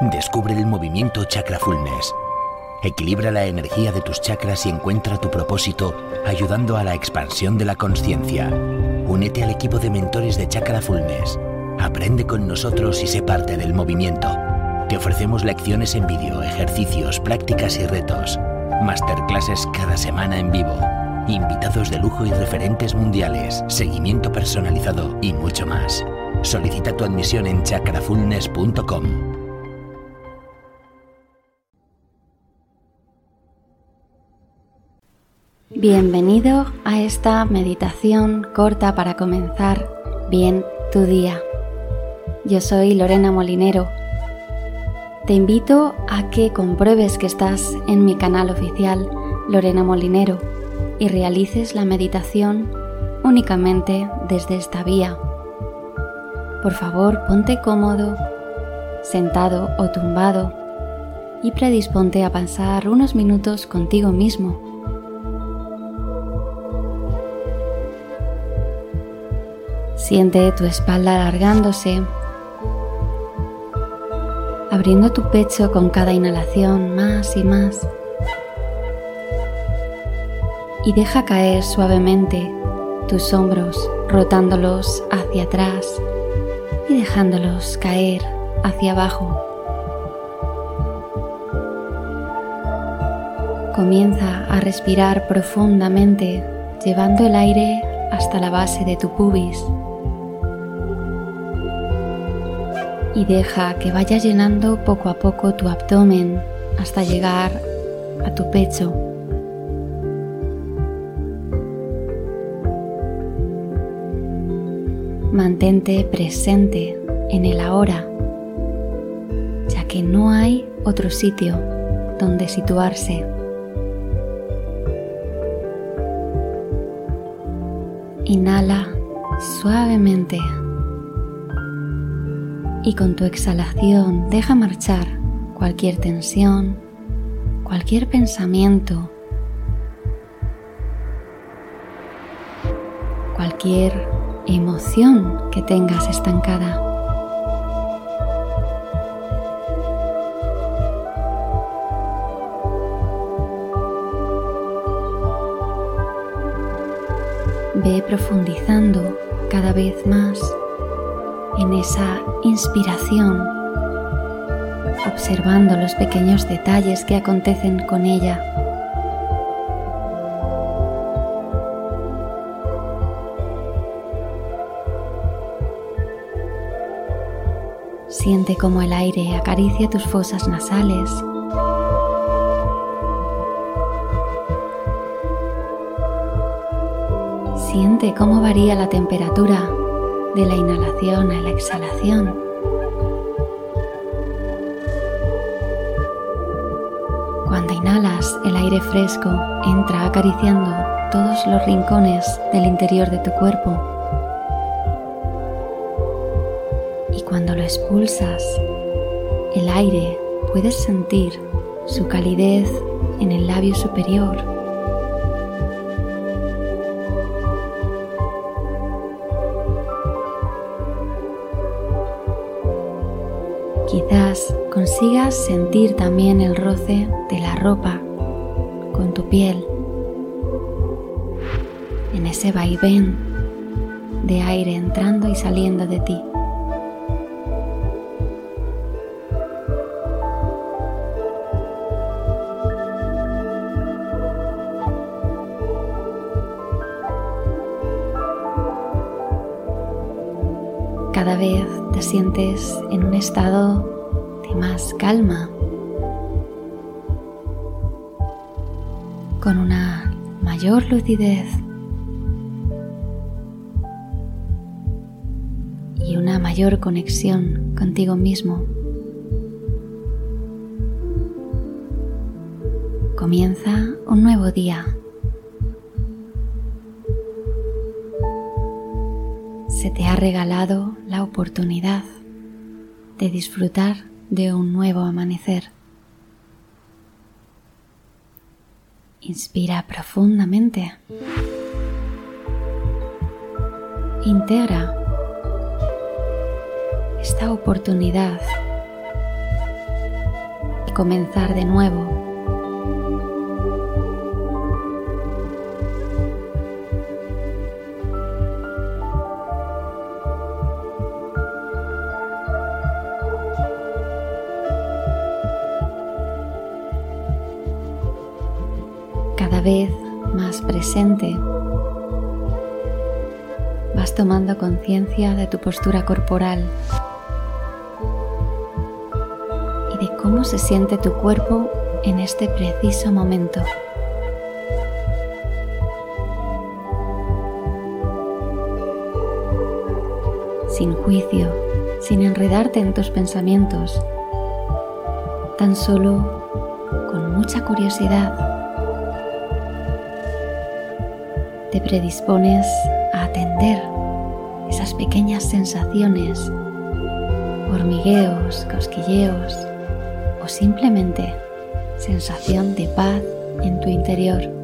Descubre el movimiento Chakra Fullness. Equilibra la energía de tus chakras y encuentra tu propósito ayudando a la expansión de la conciencia. Únete al equipo de mentores de Chakra Fullness. Aprende con nosotros y sé parte del movimiento. Te ofrecemos lecciones en vídeo, ejercicios, prácticas y retos. Masterclasses cada semana en vivo. Invitados de lujo y referentes mundiales, seguimiento personalizado y mucho más. Solicita tu admisión en chakrafulness.com. Bienvenido a esta meditación corta para comenzar bien tu día. Yo soy Lorena Molinero. Te invito a que compruebes que estás en mi canal oficial Lorena Molinero y realices la meditación únicamente desde esta vía. Por favor, ponte cómodo, sentado o tumbado y predisponte a pasar unos minutos contigo mismo Siente tu espalda alargándose, abriendo tu pecho con cada inhalación más y más. Y deja caer suavemente tus hombros, rotándolos hacia atrás y dejándolos caer hacia abajo. Comienza a respirar profundamente, llevando el aire hasta la base de tu pubis. Y deja que vaya llenando poco a poco tu abdomen hasta llegar a tu pecho. Mantente presente en el ahora, ya que no hay otro sitio donde situarse. Inhala suavemente y con tu exhalación deja marchar cualquier tensión, cualquier pensamiento, cualquier emoción que tengas estancada. Ve profundizando cada vez más en esa inspiración, observando los pequeños detalles que acontecen con ella. Siente cómo el aire acaricia tus fosas nasales. Siente cómo varía la temperatura de la inhalación a la exhalación. Cuando inhalas, el aire fresco entra acariciando todos los rincones del interior de tu cuerpo. Y cuando lo expulsas, el aire puedes sentir su calidez en el labio superior Consigas sentir también el roce de la ropa con tu piel en ese vaivén de aire entrando y saliendo de ti. Cada vez te sientes en un estado más calma, con una mayor lucidez y una mayor conexión contigo mismo. Comienza un nuevo día. se te ha regalado la oportunidad de disfrutar de un nuevo amanecer. Inspira profundamente. Integra esta oportunidad comenzar de nuevo. Vas tomando conciencia de tu postura corporal y de cómo se siente tu cuerpo en este preciso momento. Sin juicio, sin enredarte en tus pensamientos, tan solo con mucha curiosidad, te predispones a atender esas pequeñas sensaciones, hormigueos, cosquilleos o simplemente sensación de paz en tu interior.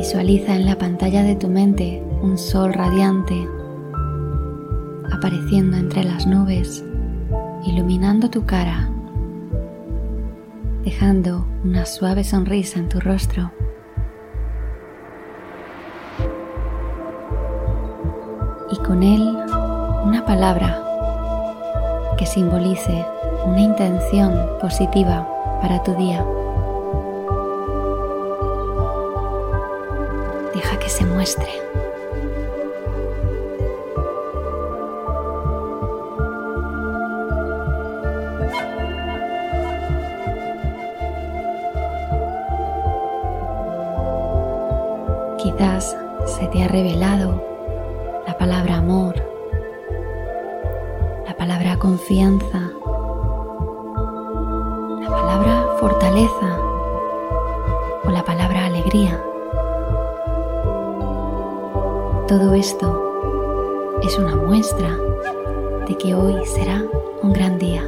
Visualiza en la pantalla de tu mente un sol radiante apareciendo entre las nubes, iluminando tu cara, dejando una suave sonrisa en tu rostro. Y con él una palabra que simbolice una intención positiva para tu día. Quizás se te ha revelado la palabra amor, la palabra confianza, la palabra fortaleza o la palabra alegría. Todo esto es una muestra de que hoy será un gran día.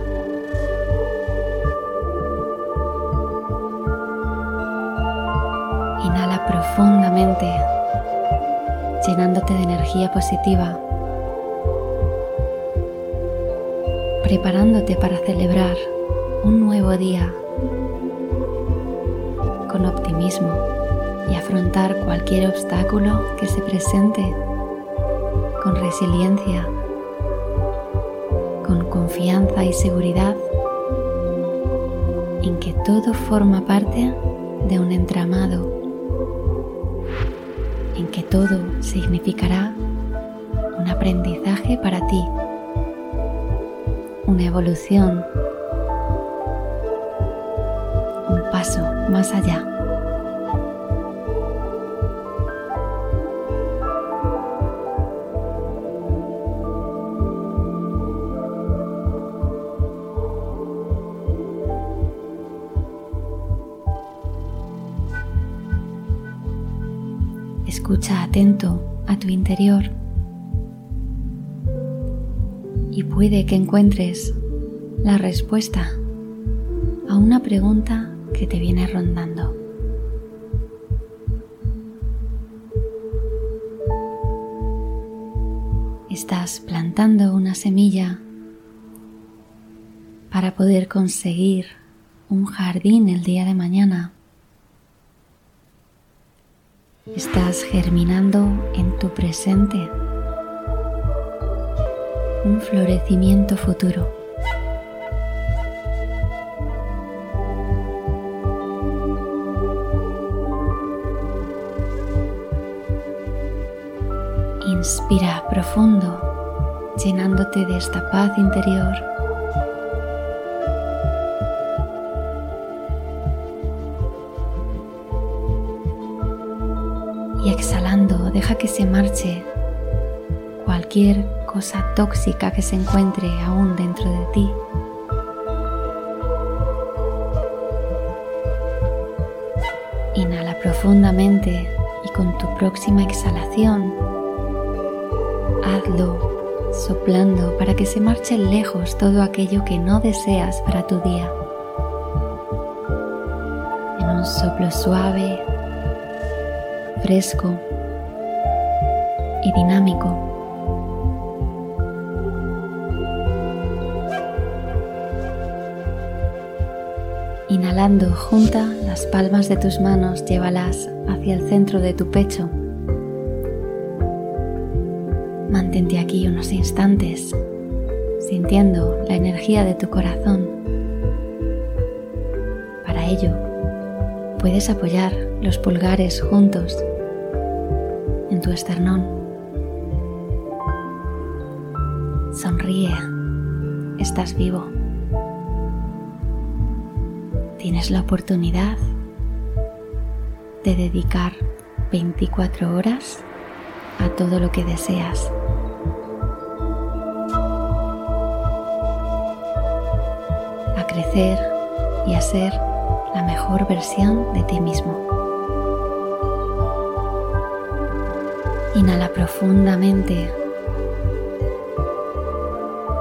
profundamente, llenándote de energía positiva, preparándote para celebrar un nuevo día con optimismo y afrontar cualquier obstáculo que se presente con resiliencia, con confianza y seguridad en que todo forma parte de un entramado en que todo significará un aprendizaje para ti, una evolución, un paso más allá. Escucha atento a tu interior y puede que encuentres la respuesta a una pregunta que te viene rondando. Estás plantando una semilla para poder conseguir un jardín el día de mañana. Estás germinando en tu presente un florecimiento futuro. Inspira profundo, llenándote de esta paz interior y exhalando deja que se marche cualquier cosa tóxica que se encuentre aún dentro de ti. Inhala profundamente y con tu próxima exhalación hazlo soplando para que se marche lejos todo aquello que no deseas para tu día. En un soplo suave, fresco y dinámico. Inhalando, junta las palmas de tus manos, llévalas hacia el centro de tu pecho. Mantente aquí unos instantes, sintiendo la energía de tu corazón. Para ello, puedes apoyar los pulgares juntos en tu esternón. Sonríe, estás vivo tienes la oportunidad de dedicar 24 horas a todo lo que deseas. A crecer y a ser la mejor versión de ti mismo. Inhala profundamente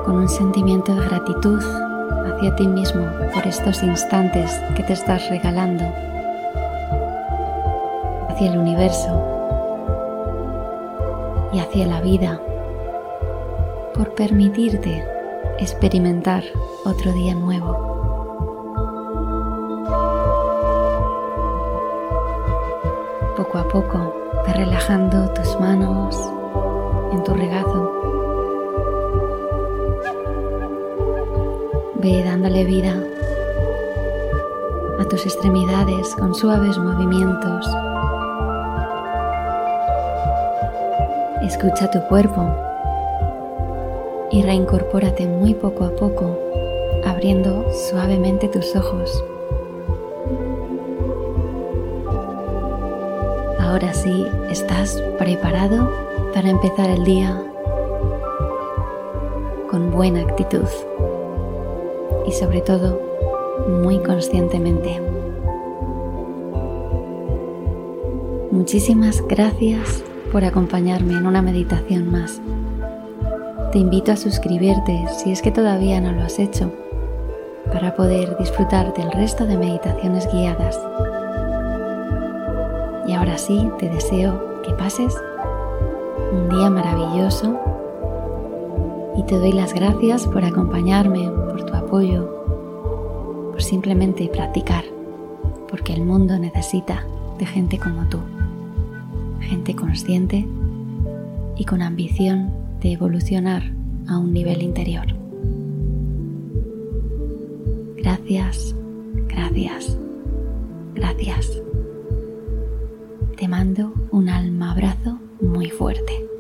con un sentimiento de gratitud hacia ti mismo por estos instantes que te estás regalando, hacia el universo y hacia la vida, por permitirte experimentar otro día nuevo. Poco a poco, relajando tus manos en tu regazo Ve dándole vida a tus extremidades con suaves movimientos. Escucha tu cuerpo y reincorpórate muy poco a poco, abriendo suavemente tus ojos. Ahora sí, estás preparado para empezar el día con buena actitud y sobre todo muy conscientemente. Muchísimas gracias por acompañarme en una meditación más. Te invito a suscribirte si es que todavía no lo has hecho para poder disfrutar del resto de meditaciones guiadas. Y ahora sí, te deseo que pases un día maravilloso y te doy las gracias por acompañarme, por tu apoyo, por simplemente practicar, porque el mundo necesita de gente como tú, gente consciente y con ambición de evolucionar a un nivel interior. Gracias, gracias, gracias te mando un alma abrazo muy fuerte.